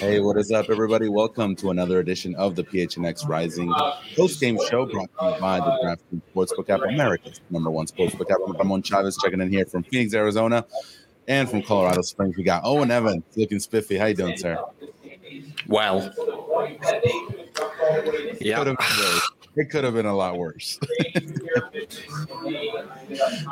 Hey, what is up, everybody? Welcome to another edition of the PHNX Rising post game show brought to you by the DraftKings Sportsbook app, America's number one sportsbook app. Ramon Chavez checking in here from Phoenix, Arizona, and from Colorado Springs. We got Owen Evans looking spiffy. How you doing, sir? Well, yeah it could have been a lot worse.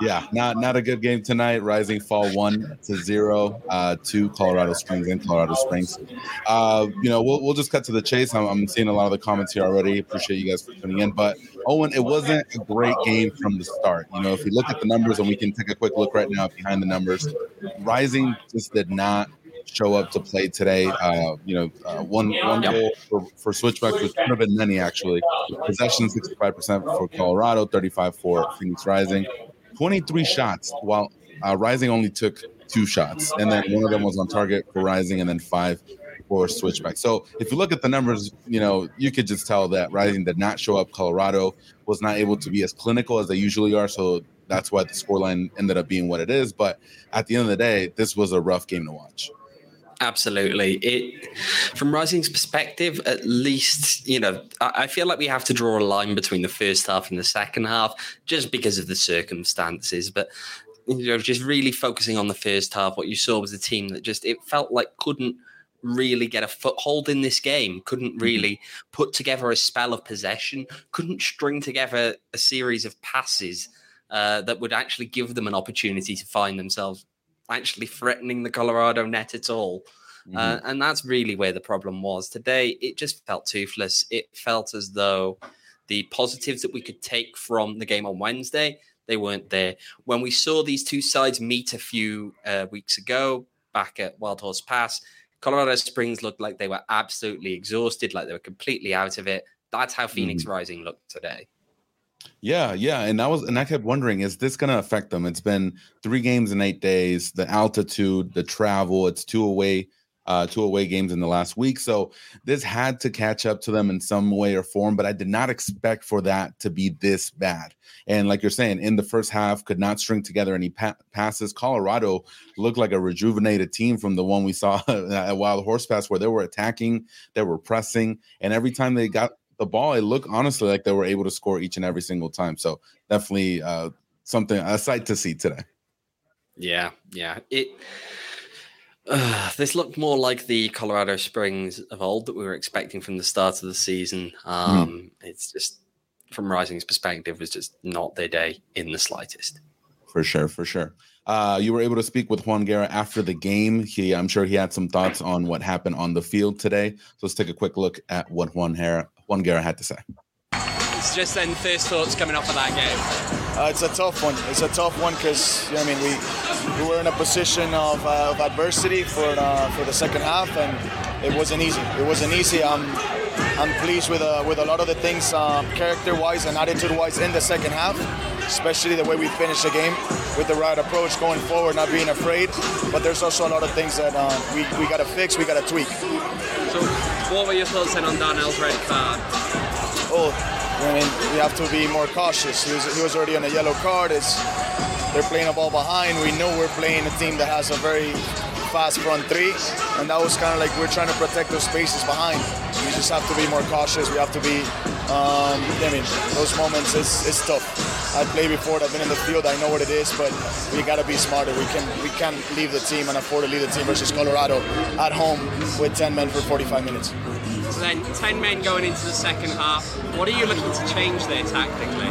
yeah, not not a good game tonight. Rising fall one to zero uh, to Colorado Springs and Colorado Springs. Uh, you know, we'll, we'll just cut to the chase. I'm, I'm seeing a lot of the comments here already. Appreciate you guys for tuning in. But Owen, it wasn't a great game from the start. You know, if you look at the numbers, and we can take a quick look right now behind the numbers, Rising just did not show up to play today. Uh, you know, uh, one one goal for, for Switchbacks, which could have been many actually. Possession 65% for Colorado, 35 for Phoenix Rising. 23 shots, while uh, Rising only took two shots, and then one of them was on target for Rising, and then five for Switchback. So if you look at the numbers, you know you could just tell that Rising did not show up. Colorado was not able to be as clinical as they usually are. So that's why the scoreline ended up being what it is. But at the end of the day, this was a rough game to watch. Absolutely. It from Rising's perspective, at least, you know, I, I, feel like we have to draw a line between the first half and the second half just because of the circumstances. But you know, just really focusing on the first half, what you saw was a team that just it felt like couldn't really get a foothold in this game, couldn't mm-hmm. really put together a spell of possession, couldn't string together a series of passes uh, that would actually give them an opportunity to find themselves actually threatening the Colorado net at all. Uh, mm-hmm. Uh, and that's really where the problem was. Today, it just felt toothless. It felt as though the positives that we could take from the game on Wednesday, they weren't there. When we saw these two sides meet a few uh, weeks ago back at Wild Horse Pass, Colorado Springs looked like they were absolutely exhausted, like they were completely out of it. That's how Phoenix mm-hmm. Rising looked today. Yeah, yeah, and I was, and I kept wondering, is this going to affect them? It's been three games in eight days. The altitude, the travel. It's two away, uh, two away games in the last week. So this had to catch up to them in some way or form. But I did not expect for that to be this bad. And like you're saying, in the first half, could not string together any pa- passes. Colorado looked like a rejuvenated team from the one we saw at Wild Horse Pass, where they were attacking, they were pressing, and every time they got the ball, it looked honestly like they were able to score each and every single time. So definitely uh, something a sight to see today. Yeah, yeah. It uh, this looked more like the Colorado Springs of old that we were expecting from the start of the season. Hmm. Um, mm. It's just from Rising's perspective, was just not their day in the slightest. For sure, for sure. Uh, you were able to speak with Juan Guerra after the game. He, I'm sure he had some thoughts on what happened on the field today. So let's take a quick look at what Juan Guerra, Juan Guerra had to say. It's just then first thoughts coming off of that game. Uh, it's a tough one. It's a tough one because you know, I mean we we were in a position of, uh, of adversity for uh, for the second half, and it wasn't easy. It wasn't easy. I'm I'm pleased with uh, with a lot of the things um, character-wise and attitude-wise in the second half, especially the way we finished the game with the right approach going forward, not being afraid. But there's also a lot of things that uh, we we got to fix, we got to tweak. What were your thoughts then on Darnell's red card? Oh, I mean, we have to be more cautious. He was, he was already on a yellow card. It's they're playing a ball behind. We know we're playing a team that has a very fast front three, and that was kind of like we're trying to protect those spaces behind. We just have to be more cautious. We have to be. Um, I mean, those moments it's, it's tough. I played before. I've been in the field. I know what it is, but we got to be smarter. We can we can't leave the team and afford to leave the team versus Colorado at home with 10 men for 45 minutes. So then, 10 men going into the second half. What are you looking to change there tactically?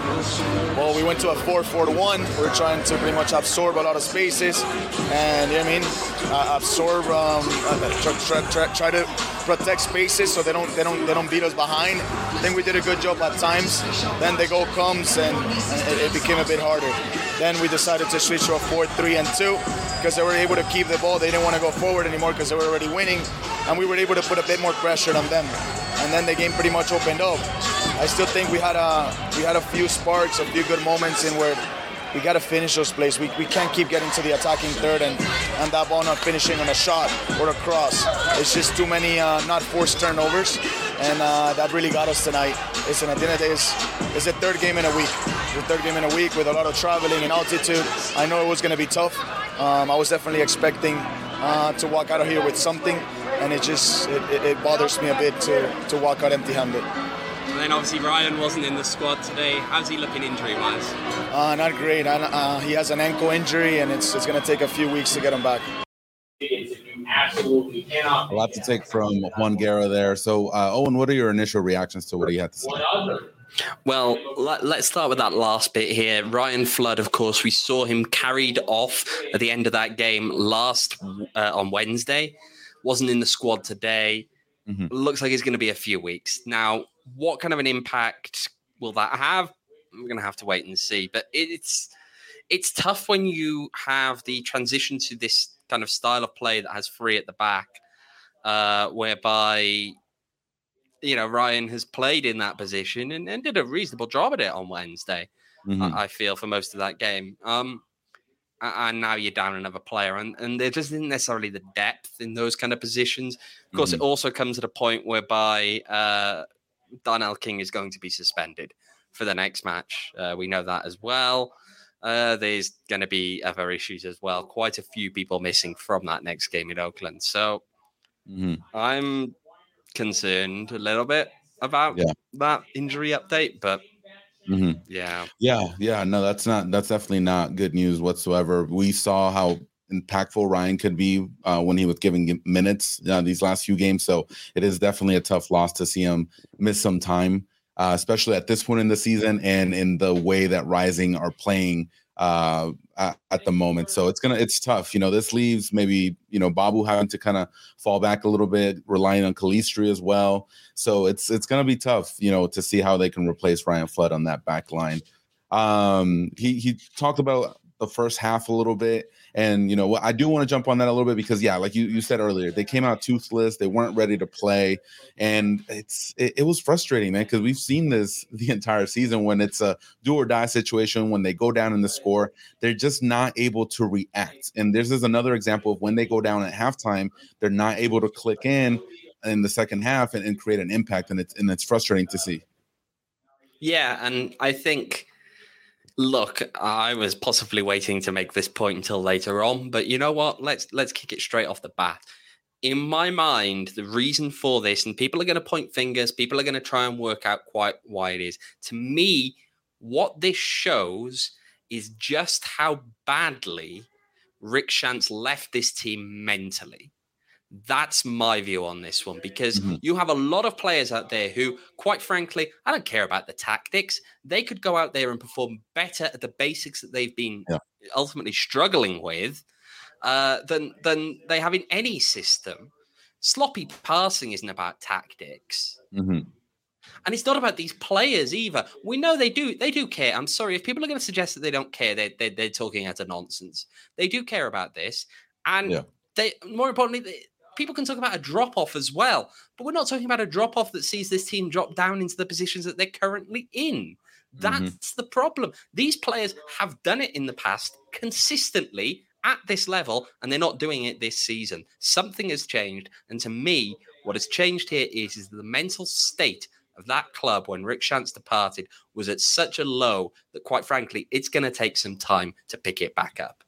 Well, we went to a 4 4 1. We're trying to pretty much absorb a lot of spaces and, you know I mean, uh, absorb, um, uh, try, try, try, try to protect spaces so they don't they don't they don't beat us behind. I think we did a good job at times. Then the goal comes and, and it, it became a bit harder. Then we decided to switch to a 4-3 and 2 because they were able to keep the ball. They didn't want to go forward anymore because they were already winning, and we were able to put a bit more pressure on them. And then the game pretty much opened up. I still think we had a we had a few sparks, a few good moments in where we got to finish those plays. We, we can't keep getting to the attacking third and, and that ball not finishing on a shot or a cross. It's just too many uh, not forced turnovers, and uh, that really got us tonight. Listen, at the end of the day, it's, it's the third game in a week. The third game in a week with a lot of traveling and altitude. I know it was going to be tough. Um, I was definitely expecting uh, to walk out of here with something, and it just it, it, it bothers me a bit to, to walk out empty-handed. And then obviously Ryan wasn't in the squad today. How's he looking injury-wise? Uh, not great. Uh, he has an ankle injury, and it's, it's going to take a few weeks to get him back. A lot to take from Juan Guerra there. So, uh, Owen, what are your initial reactions to what he had to say? Well, let, us start with that last bit here. Ryan Flood, of course, we saw him carried off at the end of that game last uh, on Wednesday. Wasn't in the squad today. Mm-hmm. Looks like he's going to be a few weeks. Now, what kind of an impact will that have? We're going to have to wait and see. But it's it's tough when you have the transition to this kind of style of play that has three at the back, uh, whereby you know Ryan has played in that position and, and did a reasonable job at it on Wednesday. Mm-hmm. I, I, feel for most of that game. Um, and now you're down another player, and, and there just isn't necessarily the depth in those kind of positions. Of course, mm-hmm. it also comes at a point whereby uh, Darnell King is going to be suspended for the next match. Uh, we know that as well. Uh, there's going to be other issues as well. Quite a few people missing from that next game in Oakland. So mm-hmm. I'm concerned a little bit about yeah. that injury update, but mm-hmm. yeah, yeah, yeah. No, that's not. That's definitely not good news whatsoever. We saw how impactful Ryan could be uh, when he was giving minutes uh, these last few games. So it is definitely a tough loss to see him miss some time, uh, especially at this point in the season and in the way that Rising are playing uh, at, the moment. So it's gonna it's tough. You know, this leaves maybe you know Babu having to kind of fall back a little bit, relying on Calistri as well. So it's it's gonna be tough. You know, to see how they can replace Ryan Flood on that back line. Um, he he talked about the first half a little bit. And you know, I do want to jump on that a little bit because yeah, like you, you said earlier, they came out toothless, they weren't ready to play, and it's it, it was frustrating, man, because we've seen this the entire season when it's a do or die situation. When they go down in the score, they're just not able to react. And this is another example of when they go down at halftime, they're not able to click in in the second half and, and create an impact, and it's and it's frustrating to see. Yeah, and I think Look, I was possibly waiting to make this point until later on, but you know what? Let's let's kick it straight off the bat. In my mind, the reason for this, and people are going to point fingers, people are going to try and work out quite why it is. To me, what this shows is just how badly Rick Schantz left this team mentally. That's my view on this one because mm-hmm. you have a lot of players out there who, quite frankly, I don't care about the tactics. They could go out there and perform better at the basics that they've been yeah. ultimately struggling with uh, than than they have in any system. Sloppy passing isn't about tactics. Mm-hmm. And it's not about these players either. We know they do. They do care. I'm sorry if people are going to suggest that they don't care. They, they they're talking out of nonsense. They do care about this, and yeah. they more importantly, they, people can talk about a drop off as well, but we're not talking about a drop off that sees this team drop down into the positions that they're currently in. Mm-hmm. That's mm-hmm. the problem. These players have done it in the past consistently at this level, and they're not doing it this season. Something has changed. And to me, what has changed here is, is the mental state of that club when Rick Schantz departed was at such a low that, quite frankly, it's going to take some time to pick it back up.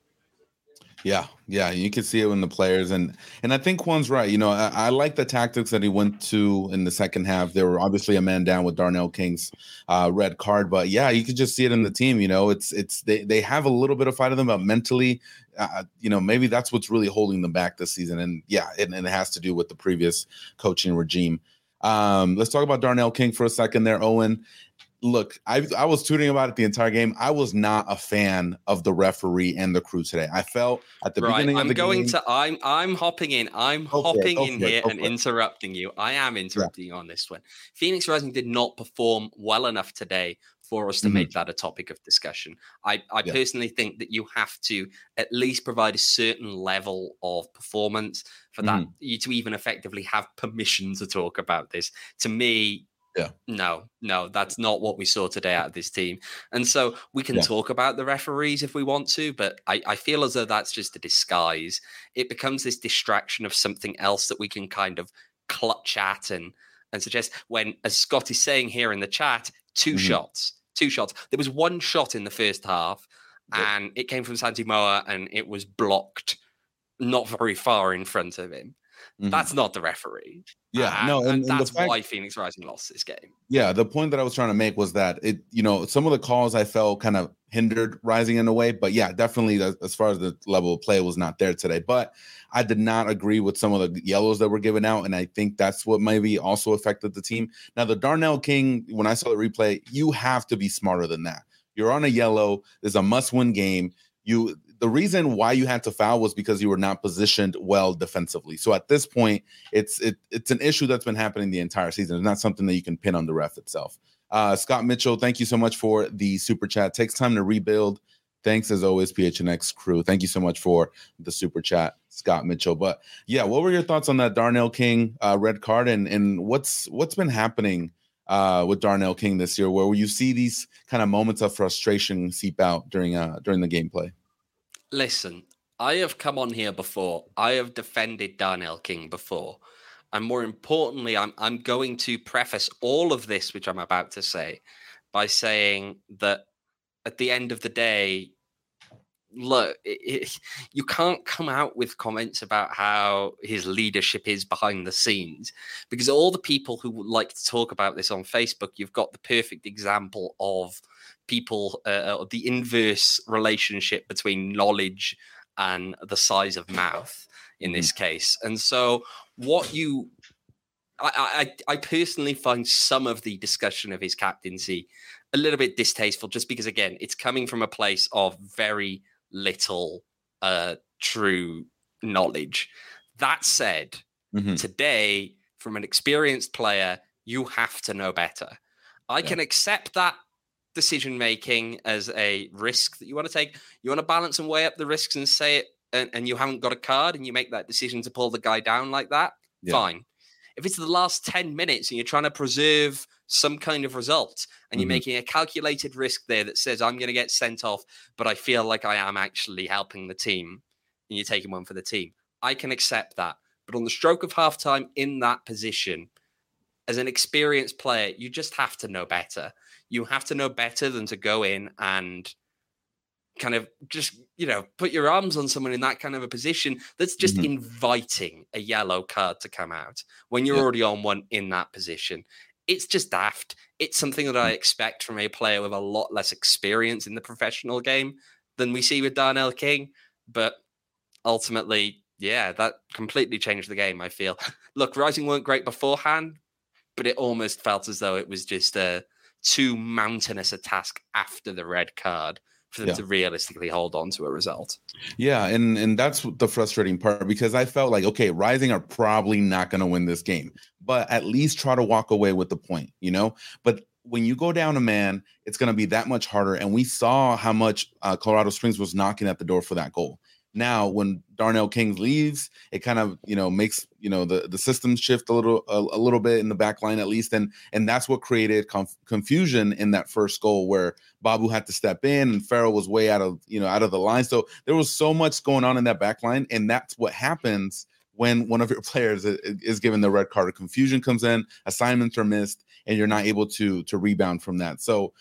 Yeah, yeah, you can see it in the players, and and I think Juan's right. You know, I, I, like the tactics that he went to in the second half. There were obviously a man down with Darnell King's uh, red card, but yeah, you could just see it in the team. You know, it's it's they they have a little bit of fight in them, but mentally, uh, you know, maybe that's what's really holding them back this season. And yeah, and, and it has to do with the previous coaching regime. Um, let's talk about Darnell King for a second there, Owen look, I I was tweeting about it the entire game. I was not a fan of the referee and the crew today. I felt at the right, beginning I'm of the going game, to I'm I'm hopping in. I'm hopping in here and interrupting you. I am interrupting yeah. you on this one. Phoenix Rising did not perform well enough today for us to mm-hmm. make that a topic of discussion. I, I yeah. personally think that you have to at least provide a certain level of performance for that mm-hmm. you to even effectively have permission to talk about this. To me, yeah. No, no, that's not what we saw today out of this team. And so we can yeah. talk about the referees if we want to, but I, I feel as though that's just a disguise. It becomes this distraction of something else that we can kind of clutch at and and suggest when, as Scott is saying here in the chat, 2 mm-hmm. shots. Two shots. There was one shot in the first half, yep. and it came from Santi Moar and it was blocked not very far in front of him. Mm-hmm. That's not the referee. Yeah, uh, no, and, and that's fact, why Phoenix Rising lost this game. Yeah, the point that I was trying to make was that it, you know, some of the calls I felt kind of hindered Rising in a way, but yeah, definitely as far as the level of play was not there today. But I did not agree with some of the yellows that were given out, and I think that's what maybe also affected the team. Now, the Darnell King, when I saw the replay, you have to be smarter than that. You're on a yellow. There's a must-win game. You the reason why you had to foul was because you were not positioned well defensively. So at this point, it's it, it's an issue that's been happening the entire season. It's not something that you can pin on the ref itself. Uh, Scott Mitchell, thank you so much for the super chat. Takes time to rebuild. Thanks as always, PHNX crew. Thank you so much for the super chat, Scott Mitchell. But yeah, what were your thoughts on that Darnell King uh, red card and and what's what's been happening uh, with Darnell King this year, where you see these kind of moments of frustration seep out during uh, during the gameplay? Listen, I have come on here before. I have defended Darnell King before. And more importantly, I'm I'm going to preface all of this, which I'm about to say, by saying that at the end of the day, look, it, it, you can't come out with comments about how his leadership is behind the scenes because all the people who like to talk about this on Facebook, you've got the perfect example of people uh, uh, the inverse relationship between knowledge and the size of mouth in this mm-hmm. case. And so, what you, I, I, I personally find some of the discussion of his captaincy a little bit distasteful, just because again, it's coming from a place of very little uh, true knowledge. That said, mm-hmm. today, from an experienced player, you have to know better. I yeah. can accept that decision making as a risk that you want to take. You want to balance and weigh up the risks and say it, and, and you haven't got a card, and you make that decision to pull the guy down like that. Yeah. Fine. If it's the last 10 minutes and you're trying to preserve some kind of result and you're mm-hmm. making a calculated risk there that says, I'm going to get sent off, but I feel like I am actually helping the team, and you're taking one for the team, I can accept that. But on the stroke of halftime in that position, as an experienced player, you just have to know better you have to know better than to go in and kind of just you know put your arms on someone in that kind of a position that's just mm-hmm. inviting a yellow card to come out when you're yeah. already on one in that position it's just daft it's something that i mm. expect from a player with a lot less experience in the professional game than we see with darnell king but ultimately yeah that completely changed the game i feel look rising weren't great beforehand but it almost felt as though it was just a too mountainous a task after the red card for them yeah. to realistically hold on to a result. Yeah, and and that's the frustrating part because I felt like okay, Rising are probably not going to win this game, but at least try to walk away with the point, you know. But when you go down a man, it's going to be that much harder. And we saw how much uh, Colorado Springs was knocking at the door for that goal. Now, when Darnell King leaves, it kind of you know makes you know the the system shift a little a, a little bit in the back line at least, and and that's what created conf- confusion in that first goal where Babu had to step in and Farrell was way out of you know out of the line. So there was so much going on in that back line, and that's what happens when one of your players is given the red card. Confusion comes in, assignments are missed, and you're not able to to rebound from that. So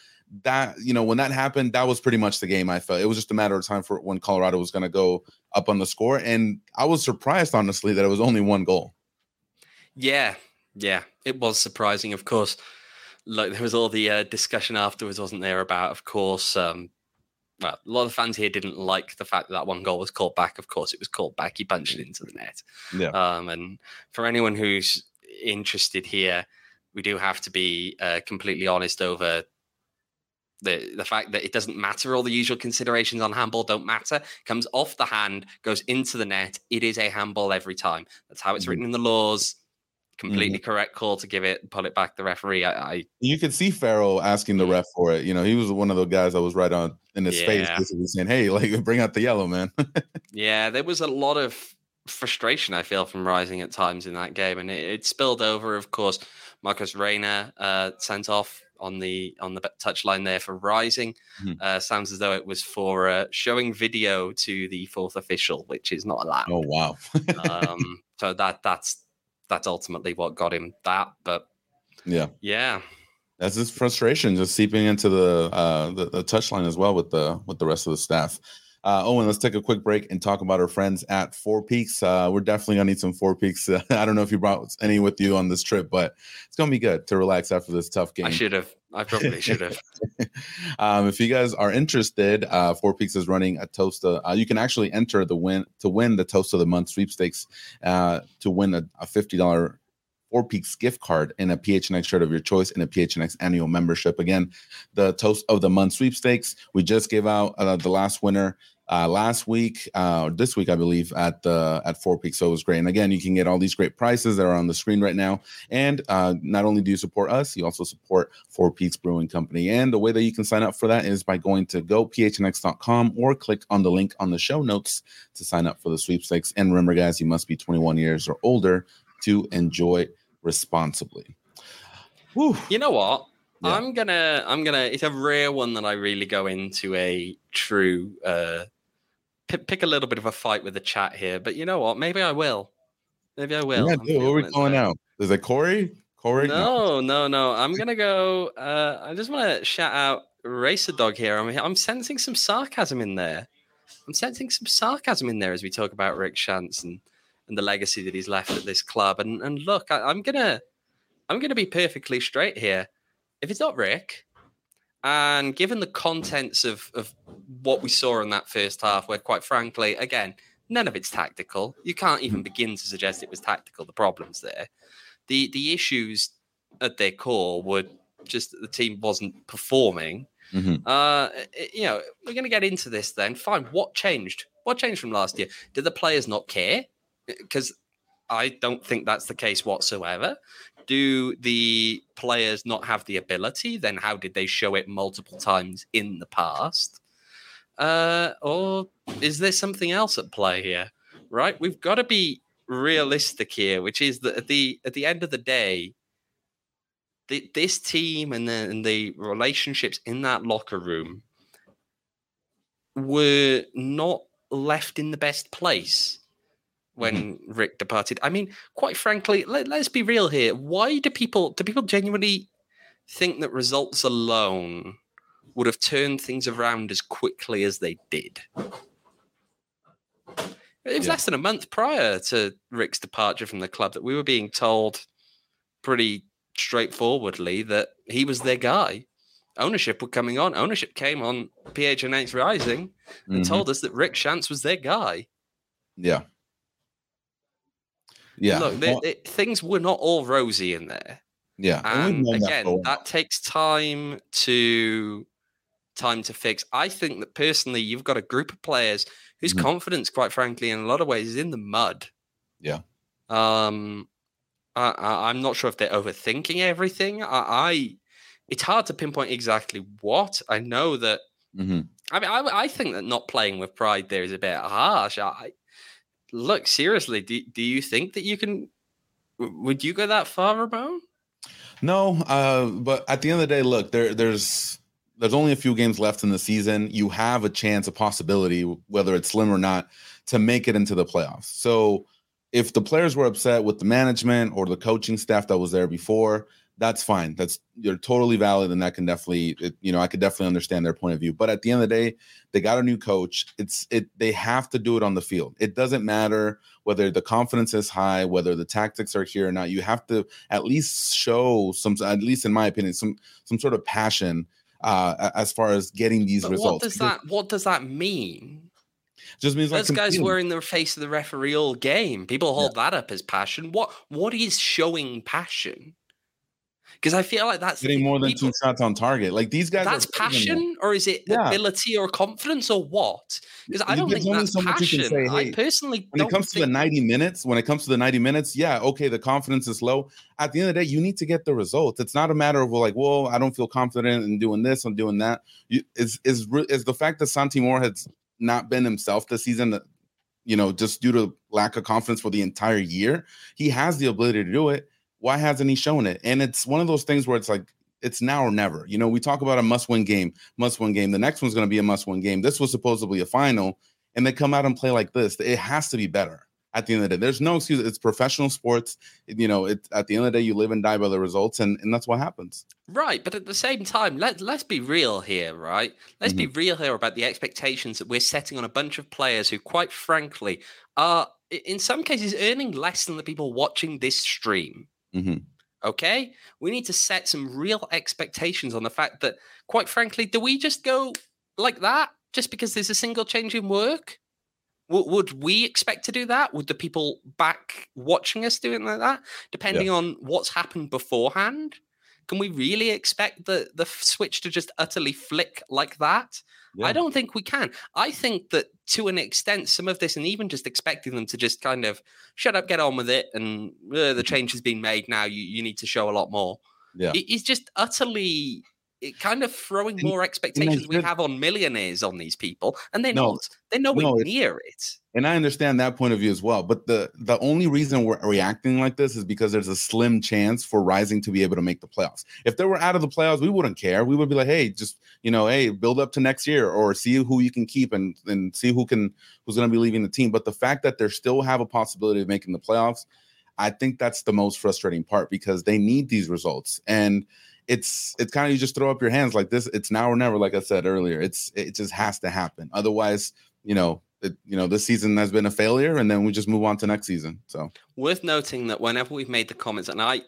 that you know when that happened, that was pretty much the game. I felt it was just a matter of time for when Colorado was going to go up on the score, and I was surprised honestly that it was only one goal. Yeah, yeah, it was surprising. Of course, like there was all the uh, discussion afterwards, wasn't there? About, of course, um, well, a lot of fans here didn't like the fact that that one goal was called back. Of course, it was called back. He punched it into the net. Yeah. Um, and for anyone who's interested here, we do have to be uh, completely honest over the the fact that it doesn't matter. All the usual considerations on handball don't matter. Comes off the hand, goes into the net. It is a handball every time. That's how it's Mhm. written in the laws. Mm-hmm. Completely correct call to give it, pull it back. The referee. I, I You could see Farrell asking the ref for it. You know, he was one of the guys that was right on in his face, basically saying, "Hey, like bring out the yellow, man." Yeah, there was a lot of frustration I feel from Rising at times in that game, and it, it spilled over. Of course, Marcus Reyna uh, sent off on the on the touchline there for Rising. Mhm. Uh, sounds as though it was for uh, showing video to the fourth official, which is not allowed. oh wow. um, so that that's that's ultimately what got him that. But yeah. yeah, That's his frustration just seeping into the uh the, the touchline as well with the with the rest of the staff. Uh, Owen, let's take a quick break and talk about our friends at Four Peaks. Uh, we're definitely gonna need some Four Peaks. Uh, I don't know if you brought any with you on this trip, but it's gonna be good to relax after this tough game. I should have. I probably should have. um, if you guys are interested, uh, Four Peaks is running a toast. Uh, you can actually enter the win to win the toast of the month sweepstakes uh, to win a, a fifty dollar Four Peaks gift card and a PHNX shirt of your choice and a PHNX annual membership. Again, the toast of the month sweepstakes. We just gave out uh, the last winner uh, last week, uh, this week, I believe, at the at Four Peaks. So it was great. And again, you can get all these great prices that are on the screen right now. And uh, not only do you support us, you also support Four Peaks Brewing Company. And the way that you can sign up for that is by going to gophnx.com or click on the link on the show notes to sign up for the sweepstakes. And remember, guys, you must be 21 years or older to enjoy responsibly. Whew. You know what? Yeah. I'm gonna I'm gonna it's a rare one that I really go into a true uh pick, pick a little bit of a fight with the chat here, but you know what? Maybe I will. Maybe I will. Yeah, I'm dude, what are we feeling calling out? Is it Corey? Corey? No, no, no. I'm gonna go. Uh, I just want to shout out Racer Dog here. I'm, I'm sensing some sarcasm in there. I'm sensing some sarcasm in there as we talk about Rick Schantz and, the legacy that he's left at this club. And and look, I, I'm gonna I'm gonna be perfectly straight here. If it's not Rick, and given the contents of of what we saw in that first half, where quite frankly, again, none of it's tactical. You can't even begin to suggest it was tactical. The problems there the the issues at their core were just that the team wasn't performing. Mhm. Uh, you know, we're going to get into this then. Fine. What changed? What changed from last year? Did the players not care? Because I don't think that's the case whatsoever. Do the players not have the ability? Then how did they show it multiple times in the past? Uh, or is there something else at play here? Right? We've got to be realistic here, which is that at the at the end of the day, the, this team and the, and the relationships in that locker room were not left in the best place when Rick departed. I mean, quite frankly, let, let's be real here. Why do people do people genuinely think that results alone would have turned things around as quickly as they did? It was Yeah. less than a month prior to Rick's departure from the club that we were being told pretty straightforwardly that he was their guy. Ownership were coming on. Ownership came on PHNX Rising and Mhm. told us that Rick Schantz was their guy. Yeah. Yeah. Look, they, they- things were not all rosy in there. yeah. and we've And known that again, while. that takes time to time to fix. I think that personally, you've got a group of players whose Mhm. confidence, quite frankly, in a lot of ways, is in the mud. Yeah. Um, I, I, I'm not sure if they're overthinking everything. I, I, it's hard to pinpoint exactly what. I know that. Mhm. I mean, I, I think that not playing with pride there is a bit harsh. I look seriously. Do, do you think that you can? Would you go that far, Ramon? No, uh, but at the end of the day, look, there there's there's only a few games left in the season. You have a chance, a possibility, whether it's slim or not, to make it into the playoffs. So if the players were upset with the management or the coaching staff that was there before, that's fine. That's you're totally valid, and that can definitely, it, you know, I could definitely understand their point of view. But at the end of the day, they got a new coach. It's it. They have to do it on the field. It doesn't matter whether the confidence is high, whether the tactics are here or not. You have to at least show some, at least in my opinion, some some sort of passion uh, as far as getting these but results. What does that What does that mean? Just means those like guys were in the face of the referee all game. People hold yeah. that up as passion. What What is showing passion? Because I feel like that's getting more than people, two shots on target. Like these guys, that's passion, or is it yeah. ability or confidence, or what? Because I don't think that's so passion. Say, hey, I personally, when it comes to the ninety minutes, when it comes to the ninety minutes, yeah, okay, the confidence is low. At the end of the day, you need to get the results. It's not a matter of like, well, I don't feel confident in doing this, I'm doing that. You, is is is the fact that Santi Moar has not been himself this season you know, just due to lack of confidence for the entire year. He has the ability to do it why hasn't he shown it? And it's one of those things where it's like it's now or never. You know, we talk about a must-win game, must-win game. The next one's going to be a must-win game. This was supposedly a final, and they come out and play like this. It has to be better at the end of the day. There's no excuse. It's professional sports. You know, it at the end of the day, you live and die by the results, and, and that's what happens. Right, but at the same time, let let's be real here, right? Let's mm-hmm. be real here about the expectations that we're setting on a bunch of players who, quite frankly, are in some cases earning less than the people watching this stream. Mm-hmm. Okay. We need to set some real expectations on the fact that, quite frankly, do we just go like that just because there's a single change in work? W- would we expect to do that? Would the people back watching us doing like that? Depending yeah. on what's happened beforehand? Can we really expect the, the switch to just utterly flick like that? Yeah. I don't think we can. I think that to an extent, some of this, and even just expecting them to just kind of shut up, get on with it, and uh, the mm-hmm. change has been made now, you, you need to show a lot more. Yeah. It is just utterly it kind of throwing more expectations we have on millionaires on these people, and they're no, not. They're nowhere no, near it. And I understand that point of view as well. But the the only reason we're reacting like this is because there's a slim chance for Rising to be able to make the playoffs. If they were out of the playoffs, we wouldn't care. We would be like, hey, just you know, hey, build up to next year or see who you can keep and and see who can who's going to be leaving the team. But the fact that they still have a possibility of making the playoffs, I think that's the most frustrating part because they need these results and it's it's kind of you just throw up your hands like this. It's now or never, like I said earlier. It's it just has to happen. Otherwise, you know, it, you know, this season has been a failure, and then we just move on to next season. So worth noting that whenever we've made the comments, and I.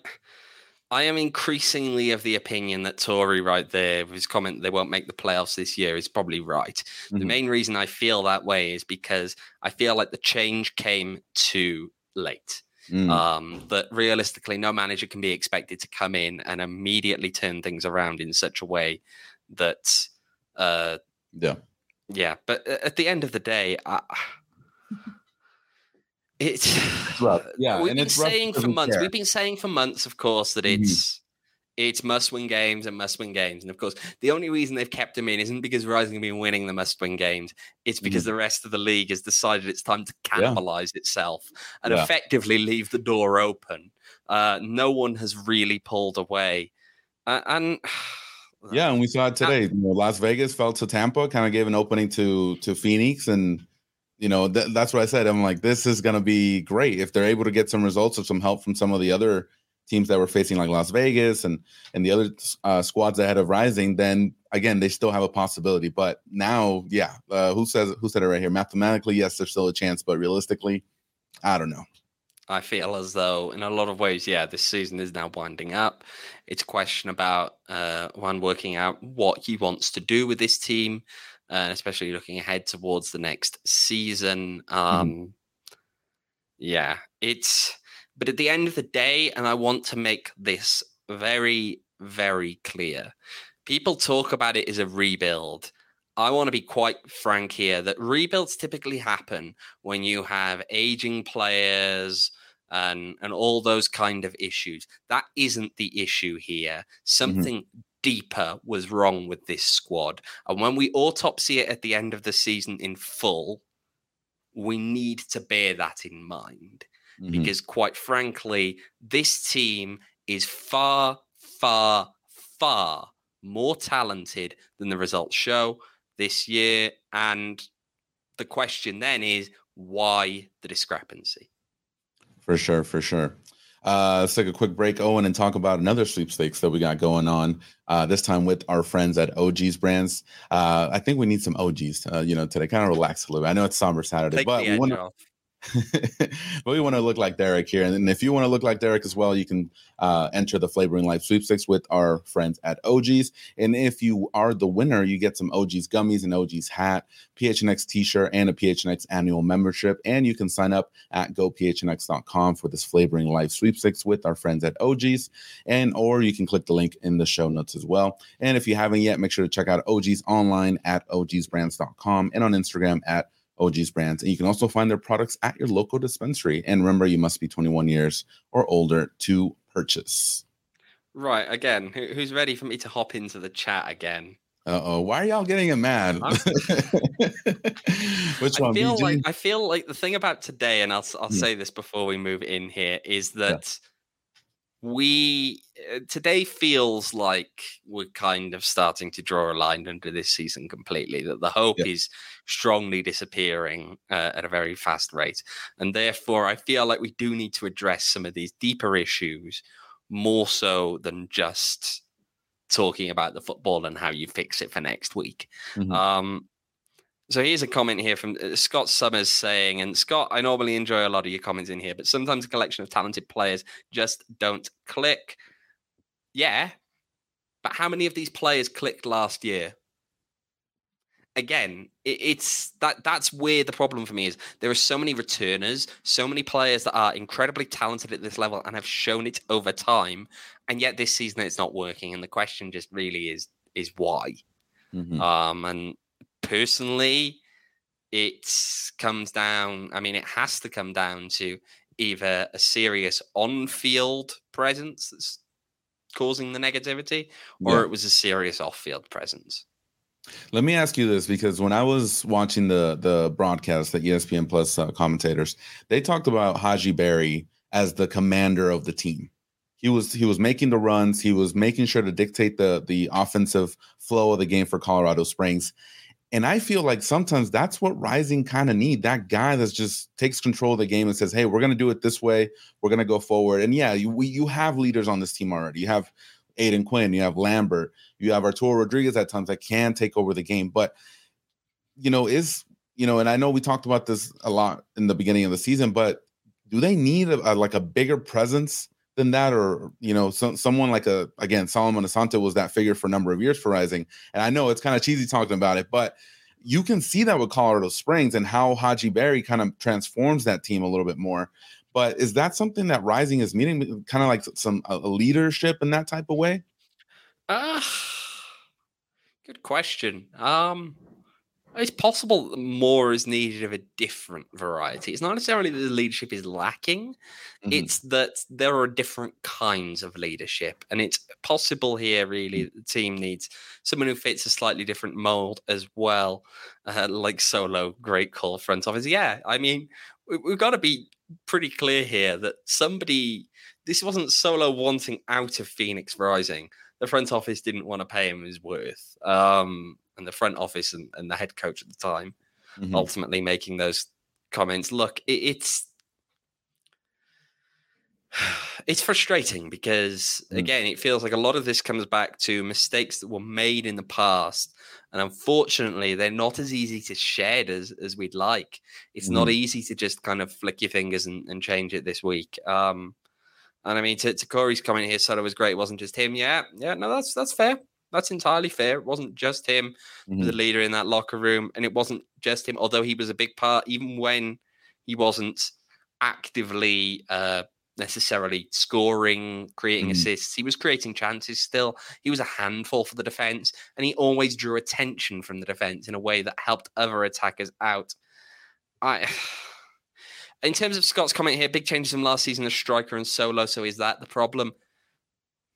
I am increasingly of the opinion that Tory right there, with his comment they won't make the playoffs this year, is probably right. Mm-hmm. The main reason I feel that way is because I feel like the change came too late. Mm. Um, that realistically, no manager can be expected to come in and immediately turn things around in such a way that, uh, yeah, yeah. But at the end of the day, I, it's rough. Yeah, we've been saying for months. Care. We've been saying for months, of course, that mm-hmm. it's it's must win games and must win games. And of course, the only reason they've kept him in isn't because Rising have been winning the must win games. It's because mm. the rest of the league has decided it's time to cannibalize yeah. itself and yeah. effectively leave the door open. Uh, no one has really pulled away. Uh, and yeah, and we saw it today. you know, Las Vegas fell to Tampa, kind of gave an opening to to Phoenix, and you know th- that's what I said. I'm like, this is going to be great if they're able to get some results or some help from some of the other teams that were facing like Las Vegas and and the other uh, squads ahead of Rising, then again they still have a possibility. But now, yeah, uh, who says who said it right here? Mathematically, yes, there's still a chance, but realistically, I don't know. I feel as though, in a lot of ways, yeah, this season is now winding up. It's a question about uh, one working out what he wants to do with this team, uh, especially looking ahead towards the next season. Mm-hmm. Um, mm-hmm. Yeah, it's but at the end of the day, and I want to make this very, very clear people talk about it as a rebuild. I want to be quite frank here that rebuilds typically happen when you have aging players and and all those kind of issues. That isn't the issue here. Mm-hmm. Something mm-hmm. deeper was wrong with this squad. And when we autopsy it at the end of the season in full, we need to bear that in mind mm-hmm. because, quite frankly, this team is far, far, far more talented than the results show this year. And the question then is why the discrepancy? For sure, for sure. Uh, let's take a quick break, Owen, and talk about another sweepstakes that we got going on. Uh, this time with our friends at OG's Brands. Uh, I think we need some OGs, uh, you know, today. Kind of relax a little bit. I know it's somber Saturday, Take but we want off. But we want to look like Derek here. And if you want to look like Derek as well, you can uh, enter the Flavoring Life sweepstakes with our friends at OG's. And if you are the winner, you get some OG's gummies, and OG's hat, PHNX t shirt, and a PHNX annual membership. And you can sign up at gophnx.com for this Flavoring Life sweepstakes with our friends at OG's. And or you can click the link in the show notes as well. And if you haven't yet, make sure to check out OG's online at ogsbrands.com and on Instagram at OG's brands. And you can also find their products at your local dispensary. And remember, you must be 21 years or older to purchase. Right, again, who's ready for me to hop into the chat again? Uh oh, why are y'all getting it mad? Which I one? feel BG? like I feel like the thing about today, and I'll I'll Hmm. say this before we move in here, is that we uh, today feels like we're kind of starting to draw a line under this season completely. That the hope Yeah. is strongly disappearing uh, at a very fast rate, and therefore I feel like we do need to address some of these deeper issues more so than just talking about the football and how you fix it for next week. Mhm. Um, so here's a comment here from uh, Scott Summers saying, and Scott, I normally enjoy a lot of your comments in here, but sometimes a collection of talented players just don't click. Yeah, but how many of these players clicked last year? Again, it, it's that that's where the problem for me is. There are so many returners, so many players that are incredibly talented at this level and have shown it over time, and yet this season it's not working. And the question just really is is why? Mhm. Um, and personally, it comes down. I mean, it has to come down to either a serious on-field presence that's causing the negativity, or Yeah. it was a serious off-field presence. Let me ask you this because when I was watching the the broadcast, the E ESPN Plus uh, commentators, they talked about Hadji Barry as the commander of the team. He was he was making the runs, he was making sure to dictate the the offensive flow of the game for Colorado Springs. And I feel like sometimes that's what Rising kind of need that guy that just takes control of the game and says, "Hey, we're going to do it this way. We're going to go forward." And yeah, you we, you have leaders on this team already. You have Aodhan Quinn, you have Lambert, you have Arturo Rodriguez at times that can take over the game. But you know, is you know, and I know we talked about this a lot in the beginning of the season, but do they need a, a- like a bigger presence than that, or you know, some, someone like a again Solomon Asante was that figure for a number of years for Rising, and I know it's kind of cheesy talking about it, but you can see that with Colorado Springs and how Hadji Barry kind of transforms that team a little bit more. But is that something that Rising is meeting, kind of like some a, leadership in that type of way? Ah, good question. Um, it's possible that more is needed of a different variety. It's not necessarily that the leadership is lacking. Mhm. It's that there are different kinds of leadership, and it's possible here. Really, that the team needs someone who fits a slightly different mold as well, uh, like Solo. Great call, front office. Yeah, I mean, we, we've got to be pretty clear here that somebody. This wasn't Solo wanting out of Phoenix Rising the front office didn't want to pay him his worth. Um, and the front office and, and the head coach at the time Mhm. ultimately making those comments. Look, it, it's it's frustrating because Mm. again, it feels like a lot of this comes back to mistakes that were made in the past, and unfortunately, they're not as easy to shed as as we'd like. It's not easy to just kind of flick your fingers and, and change it this week. Um, and I mean, to, to Corey's comment here, Solo was great. It wasn't just him. Yeah, yeah, no, that's that's fair. That's entirely fair. It wasn't just him. He was a leader in that locker room, and it wasn't just him. Although he was a big part, even when he wasn't actively uh, necessarily scoring, creating Mhm. assists, he was creating chances. Still, he was a handful for the defense, and he always drew attention from the defense in a way that helped other attackers out. I. In terms of Scott's comment here, big changes from last season as striker and solo. So is that the problem?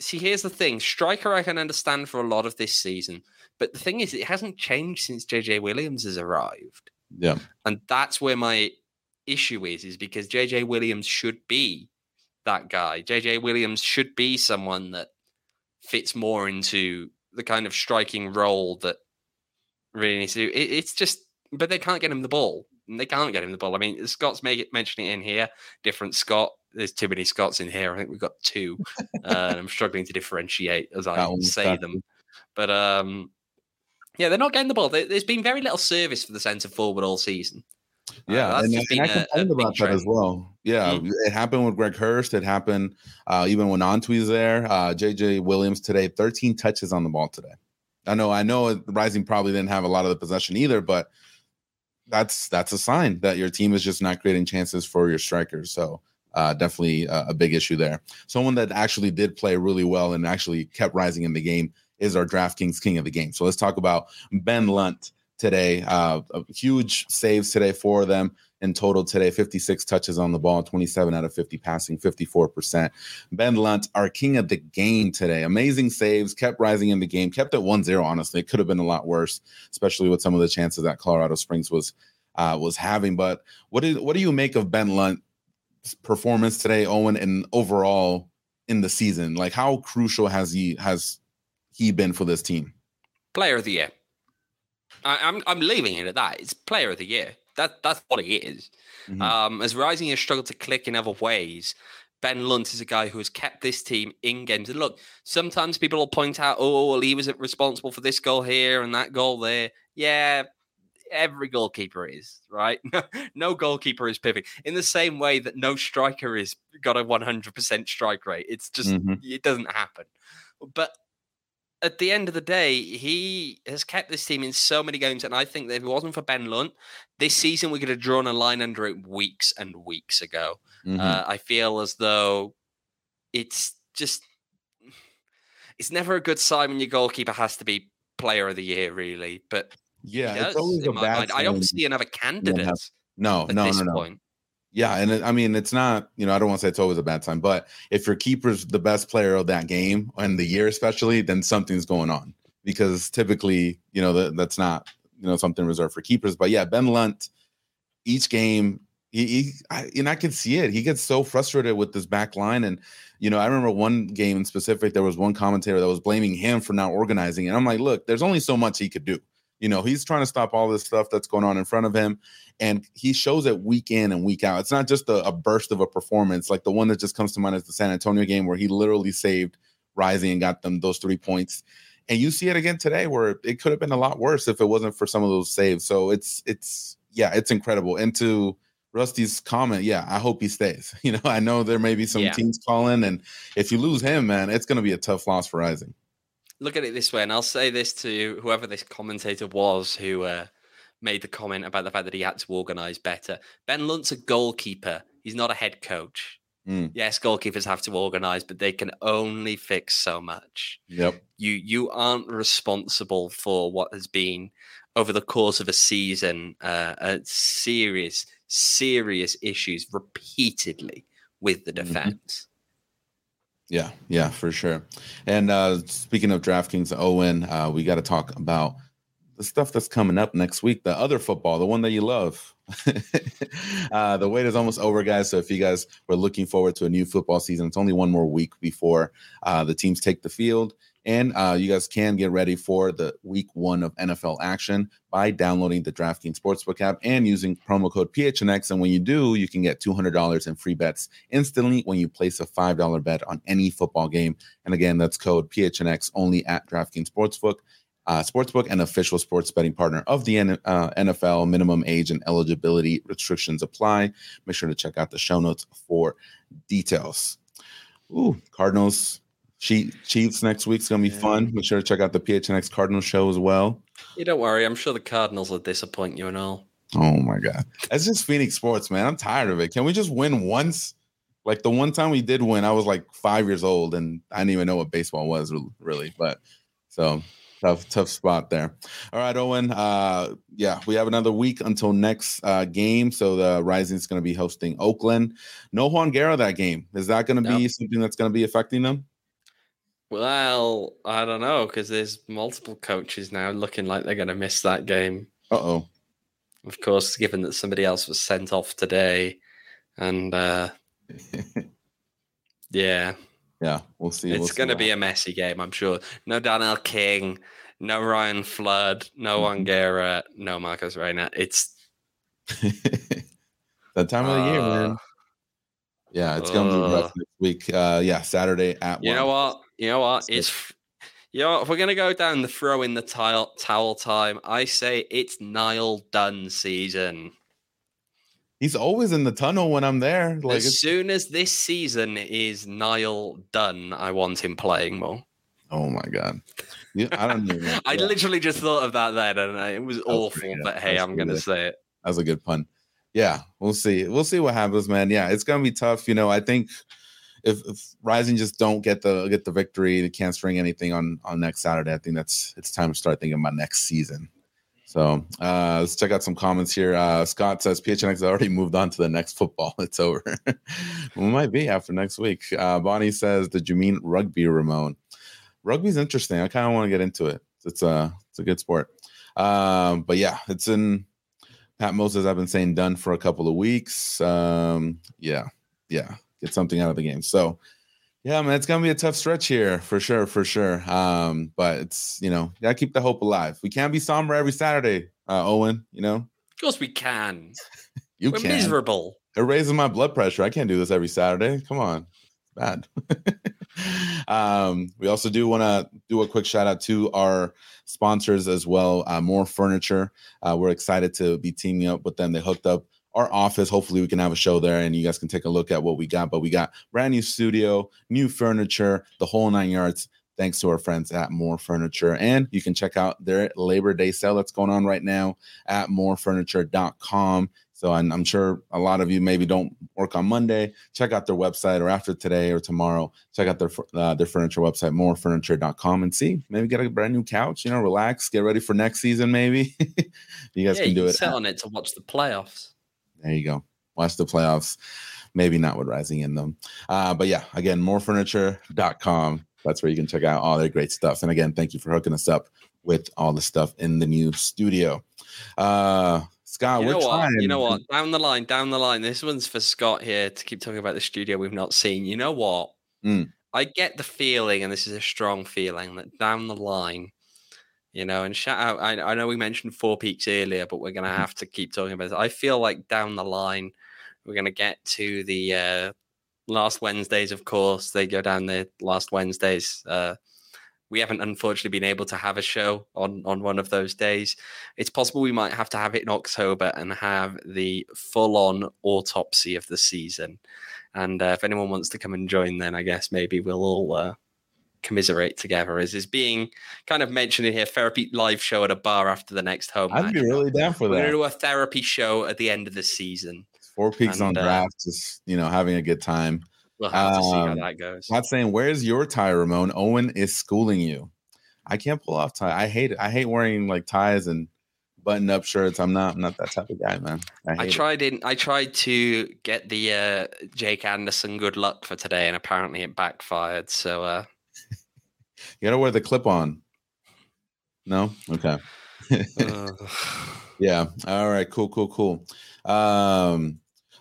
See, here's the thing: striker, I can understand for a lot of this season, but the thing is, it hasn't changed since JJ Williams has arrived, Yeah. and that's where my issue is. Is because JJ Williams should be that guy. JJ Williams should be someone that fits more into the kind of striking role that really needs to do. It, it's just, but they can't get him the ball. They can't get him the ball. I mean, Scott's make, mentioning it in here. Different Scott. There's too many Scots in here. I think we've got two, uh, and I'm struggling to differentiate as I say them. But um, yeah, they're not getting the ball. There's been very little service for the centre forward all season. Yeah, uh, and, and I complained about that as well. Yeah, mm-hmm. it happened with Greg Hurst. It happened uh, even when Antwi's there. Uh, JJ Williams today, 13 touches on the ball today. I know, I know, Rising probably didn't have a lot of the possession either, but that's that's a sign that your team is just not creating chances for your strikers. So uh, definitely a, a big issue there. Someone that actually did play really well and actually kept rising in the game is our DraftKings king of the game. So let's talk about Ben Lunt today. Uh, huge saves today for them in total today 56 touches on the ball 27 out of 50 passing 54% ben lunt our king of the game today amazing saves kept rising in the game kept it 1-0 honestly it could have been a lot worse especially with some of the chances that colorado springs was uh, was having but what do, what do you make of ben lunt's performance today owen and overall in the season like how crucial has he has he been for this team player of the year I, am I'm, I'm leaving it at that. It's player of the year. That that's what he is. Mm-hmm. Um, as Rising has struggled to click in other ways, Ben Lunt is a guy who has kept this team in games. And look, sometimes people will point out, oh, well, he was responsible for this goal here and that goal there. Yeah, every goalkeeper is, right? no goalkeeper is perfect. In the same way that no striker is got a 100% strike rate. It's just, mm-hmm. it doesn't happen. But at the end of the day, he has kept this team in so many games. And I think that if it wasn't for Ben Lunt, this season we could have drawn a line under it weeks and weeks ago. Mm-hmm. Uh, I feel as though it's just, it's never a good sign when your goalkeeper has to be player of the year, really. But yeah, it's always a bad I don't see another candidate. No, no, no, no. Point. Yeah, and it, I mean, it's not, you know, I don't want to say it's always a bad time, but if your keeper's the best player of that game and the year, especially, then something's going on because typically, you know, that, that's not, you know, something reserved for keepers. But yeah, Ben Lunt, each game, he, he I, and I can see it. He gets so frustrated with this back line. And, you know, I remember one game in specific, there was one commentator that was blaming him for not organizing. And I'm like, look, there's only so much he could do. You know, he's trying to stop all this stuff that's going on in front of him. And he shows it week in and week out. It's not just a, a burst of a performance like the one that just comes to mind is the San Antonio game where he literally saved Rising and got them those three points. And you see it again today where it could have been a lot worse if it wasn't for some of those saves. So it's it's yeah, it's incredible. And to Rusty's comment, yeah, I hope he stays. You know, I know there may be some yeah. teams calling, and if you lose him, man, it's going to be a tough loss for Rising look at it this way, and I'll say this to whoever this commentator was who uh, made the comment about the fact that he had to organise better. Ben Lunt's a goalkeeper. He's not a head coach. Mm. Yes, goalkeepers have to organise, but they can only fix so much. Yep. You you aren't responsible for what has been over the course of a season uh, a serious serious issues repeatedly with the mm-hmm. defense. Mm-hmm. Yeah, yeah, for sure. And uh, speaking of DraftKings, Owen, uh, we got to talk about the stuff that's coming up next week. The other football, the one that you love. uh, the wait is almost over, guys. So if you guys were looking forward to a new football season, it's only one more week before uh, the teams take the field. And uh, you guys can get ready for the week one of NFL action by downloading the DraftKings Sportsbook app and using promo code PHNX. And when you do, you can get $200 in free bets instantly when you place a $5 bet on any football game. And again, that's code PHNX only at DraftKings Sportsbook. Uh, sportsbook and official sports betting partner of the N- uh, NFL. Minimum age and eligibility restrictions apply. Make sure to check out the show notes for details. Ooh, Cardinals Chiefs next week's gonna be yeah. fun. Make sure to check out the PHNX Cardinal show as well. You don't worry. I'm sure the Cardinals will disappoint you and all. Oh my god, that's just Phoenix sports, man. I'm tired of it. Can we just win once? Like the one time we did win, I was like five years old and I didn't even know what baseball was really. But so tough, tough spot there. All right, Owen. Uh, yeah, we have another week until next uh, game. So the Rising is going to be hosting Oakland. No Juan Guerra that game. Is that going to nope. be something that's going to be affecting them? Well, I don't know because there's multiple coaches now looking like they're going to miss that game. Uh oh. Of course, given that somebody else was sent off today, and uh, yeah, yeah, we'll see. It's we'll going to be a messy game, I'm sure. No Daniel King, no Ryan Flood, no mm-hmm. Angera, no Marcus Reyna. It's that time of the uh, year, man. Yeah, it's gonna be rough next week. Uh, yeah, Saturday at. You know what? You know what? It's you know if we're gonna go down the throw in the towel towel time, I say it's Niall Dunn season. He's always in the tunnel when I'm there. Like as soon as this season is Niall Dunn, I want him playing more. Oh my god! Yeah, I don't know. I literally just thought of that then, and it was awful. But hey, I'm gonna say it. That was a good pun. Yeah, we'll see. We'll see what happens, man. Yeah, it's gonna be tough. You know, I think if, if Rising just don't get the get the victory, they can't string anything on on next Saturday. I think that's it's time to start thinking about next season. So uh, let's check out some comments here. Uh, Scott says PHNX has already moved on to the next football. It's over. well, might be after next week. Uh, Bonnie says, "Did you mean rugby, Ramon?" Rugby's interesting. I kind of want to get into it. It's a it's a good sport. Um, but yeah, it's in Pat Moses. I've been saying done for a couple of weeks. Um, yeah, yeah, get something out of the game. So yeah, man, it's gonna be a tough stretch here for sure, for sure. Um, but it's you know, gotta keep the hope alive. We can't be somber every Saturday, uh, Owen. You know, of course we can. you We're can. miserable. It raises my blood pressure. I can't do this every Saturday. Come on, bad. um, we also do want to do a quick shout out to our sponsors as well. Uh, More Furniture. Uh, we're excited to be teaming up with them. They hooked up our office. Hopefully, we can have a show there and you guys can take a look at what we got. But we got brand new studio, new furniture, the whole nine yards. Thanks to our friends at More Furniture. And you can check out their Labor Day sale that's going on right now at morefurniture.com. So I'm, I'm, sure a lot of you maybe don't work on Monday. Check out their website or after today or tomorrow. Check out their uh, their furniture website, morefurniture.com, and see maybe get a brand new couch. You know, relax, get ready for next season. Maybe you guys yeah, can do it. Sit on it to watch the playoffs. There you go. Watch the playoffs. Maybe not with Rising in them. Uh, but yeah, again, morefurniture.com. That's where you can check out all their great stuff. And again, thank you for hooking us up with all the stuff in the new studio. Uh, Scott, you know what? trying. You know what? Down the line, down the line. This one's for Scott here to keep talking about the studio we've not seen. You know what? Mm. I get the feeling, and this is a strong feeling, that down the line, you know, and shout out. I, I know we mentioned Four Peaks earlier, but we're going to Mm-hmm. have to keep talking about it. I feel like down the line, we're going to get to the uh, last Wednesdays, of course. They go down the last Wednesdays. Uh, we haven't unfortunately been able to have a show on on one of those days. It's possible we might have to have it in October and have the full on autopsy of the season. And uh, if anyone wants to come and join, then I guess maybe we'll all uh, commiserate together. is is being kind of mentioned in here, therapy live show at a bar after the next home. I'd be really down for We're going to that. do a therapy show at the end of the season. Four peaks on and, uh, draft, just you know, having a good time. We'll have to see how Um, that goes. Not saying where's your tie, Ramon? Owen is schooling you. I can't pull off tie. I hate it. I hate wearing like ties and button up shirts. I'm not I'm not that type of guy, man. I, hate I it. in. I tried to get the uh, Jake Anderson good luck for today, and apparently it backfired. So uh, You gotta wear the clip on. No? Okay. uh, Yeah. All right. Cool. Cool. Cool. Um,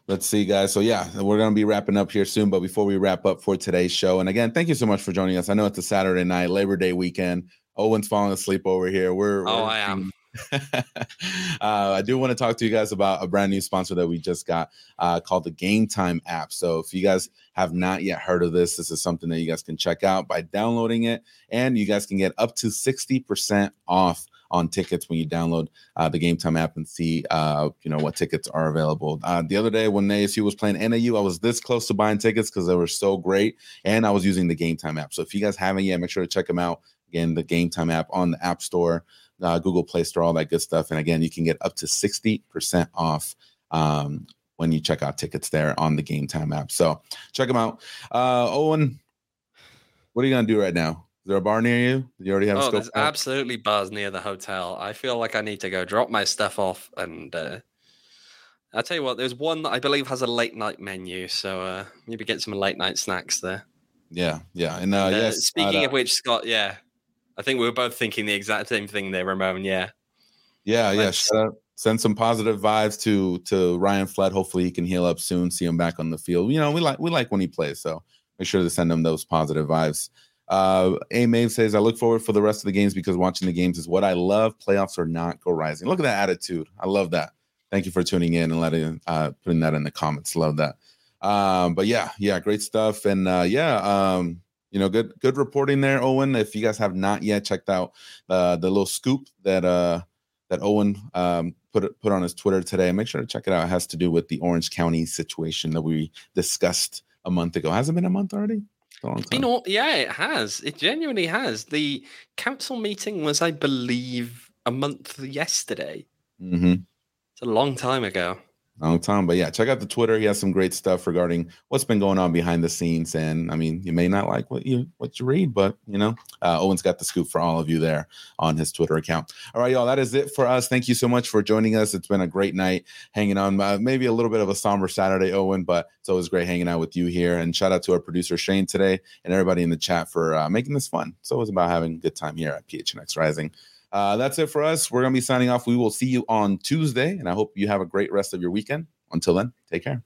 let's see, guys. So yeah, we're gonna be wrapping up here soon. But before we wrap up for today's show, and again, thank you so much for joining us. I know it's a Saturday night, Labor Day weekend. Owen's falling asleep over here. We're oh, we're- I am. uh, I do want to talk to you guys about a brand new sponsor that we just got uh, called the Game Time app. So if you guys have not yet heard of this, this is something that you guys can check out by downloading it, and you guys can get up to sixty percent off on tickets when you download uh, the Game Time app and see uh, you know what tickets are available. Uh, the other day when ASU was playing NAU, I was this close to buying tickets because they were so great, and I was using the Game Time app. So if you guys haven't yet, make sure to check them out. Again, the Game Time app on the App Store uh, Google Play Store, all that good stuff. And again, you can get up to 60% off um, when you check out tickets there on the Game Time app. So check them out. Uh, Owen, what are you going to do right now? Is there a bar near you? Do you already have a Oh, there's absolutely bars near the hotel. I feel like I need to go drop my stuff off, and uh, I'll tell you what. There's one that I believe has a late night menu, so uh, maybe get some late night snacks there. yeah, yeah. And uh, And, uh, yes, speaking uh, of which, Scott, yeah, I think we were both thinking the exact same thing there, Ramon. Yeah, yeah, yeah. let's- Shout out- send some positive vibes to to Ryan Flood. Hopefully, he can heal up soon. See him back on the field. You know, we like we like when he plays, so make sure to send him those positive vibes. Uh, A Mave says, I look forward for the rest of the games because watching the games is what I love. Playoffs are not, go rising. Look at that attitude. I love that. Thank you for tuning in and letting uh putting that in the comments. Love that. Um, but yeah, yeah, great stuff. And uh, yeah, um, you know, good good reporting there, Owen. If you guys have not yet checked out uh, the little scoop that uh, that Owen um, put put on his Twitter today, make sure to check it out. It has to do with the Orange County situation that we discussed a month ago. Has it been a month already? It's been all, yeah, it has. It genuinely has. The council meeting was, I believe, a month yesterday. Mm-hmm. It's a long time ago long time. But yeah, check out the Twitter. He has some great stuff regarding what's been going on behind the scenes. And I mean, you may not like what you what you read, but you know, uh, Owen's got the scoop for all of you there on his Twitter account. All right, y'all, that is it for us. Thank you so much for joining us. It's been a great night hanging on. Uh, maybe a little bit of a somber Saturday, Owen, but it's always great hanging out with you here. And shout out to our producer Shane today and everybody in the chat for uh, making this fun. So it's about having a good time here at PHNX Rising. Uh, that's it for us. We're going to be signing off. We will see you on Tuesday, and I hope you have a great rest of your weekend. Until then, take care.